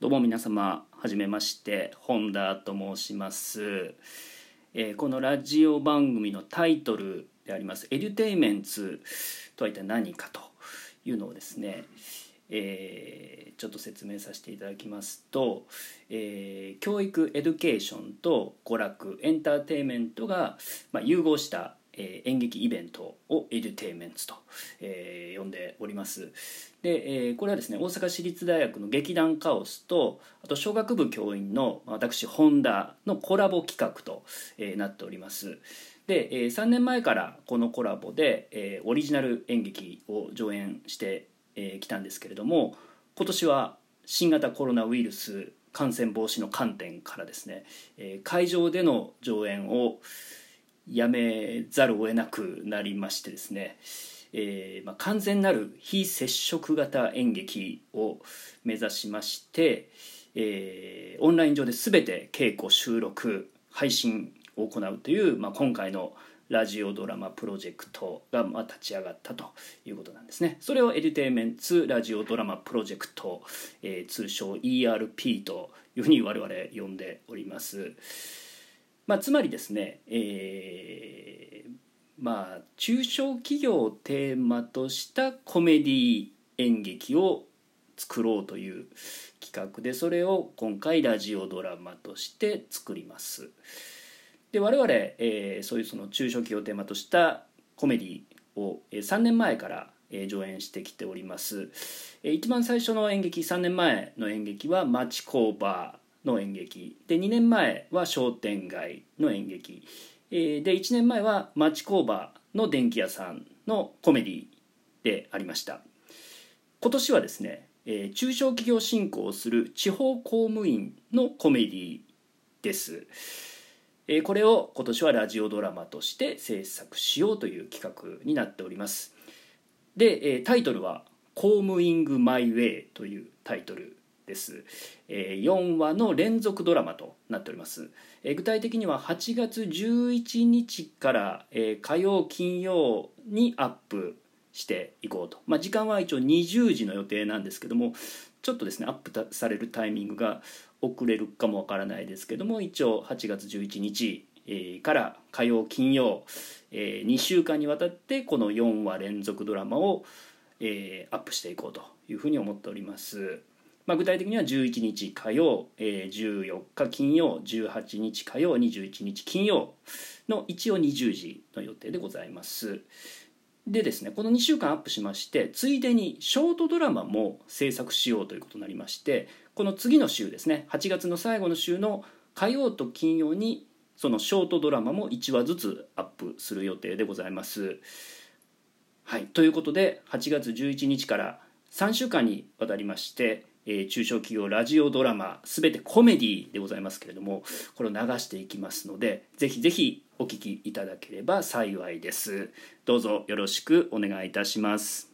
どうも皆様はじめまして本田と申します、えー、このラジオ番組のタイトルであります「エデュテイメンツ」とは一体何かというのをですね、えー、ちょっと説明させていただきますと、えー、教育 education と娯楽エンターテインメントが、まあ、融合したえー、演劇イベントをエデュテイメントと、えー、呼んでおります。で、えー、これはですね大阪市立大学の劇団カオスとあと小学部教員の私本田のコラボ企画と、えー、なっております。で、えー、3年前からこのコラボで、えー、オリジナル演劇を上演してき、えー、たんですけれども今年は新型コロナウイルス感染防止の観点からですね、えー、会場での上演をやめざるを得なくなりましてですね、えーまあ、完全なる非接触型演劇を目指しまして、えー、オンライン上で全て稽古収録配信を行うという、まあ、今回のラジオドラマプロジェクトがまあ立ち上がったということなんですね。それをエデュテイメンツラジオドラマプロジェクト、えー、通称 ERP というふうに我々呼んでおります。まあ、つまりですね、えー、まあ中小企業をテーマとしたコメディ演劇を作ろうという企画でそれを今回ラジオドラマとして作ります。で我々、えー、そういうその中小企業をテーマとしたコメディを3年前から上演してきております。一番最初の演劇3年前の演劇は町工場の演劇。で2年前は商店街の演劇。で1年前は町工場の電気屋さんのコメディでありました。今年はですね中小企業振興をする地方公務員のコメディです。これを今年はラジオドラマとして制作しようという企画になっております。でタイトルは「公務員グ・マイ・ウェイ」というタイトルです、え4話の連続ドラマとなっております、え具体的には8月11日から、え火曜金曜にアップしていこうと、まあ、時間は一応20時の予定なんですけどもちょっとですねアップされるタイミングが遅れるかもわからないですけども一応8月11日から火曜金曜2週間にわたってこの4話連続ドラマをアップしていこうというふうに思っております。まあ、具体的には11日火曜、えー、14日金曜18日火曜21日金曜の一応20時の予定でございますでですねこの2週間アップしましてついでにショートドラマも制作しようということになりましてこの次の週ですね8月の最後の週の火曜と金曜にそのショートドラマも1話ずつアップする予定でございます。はい、ということで8月11日から3週間にわたりましてえー、中小企業ラジオドラマ全てコメディでございますけれどもこれを流していきますのでぜひぜひお聴きいただければ幸いです。どうぞよろしくお願いいたします。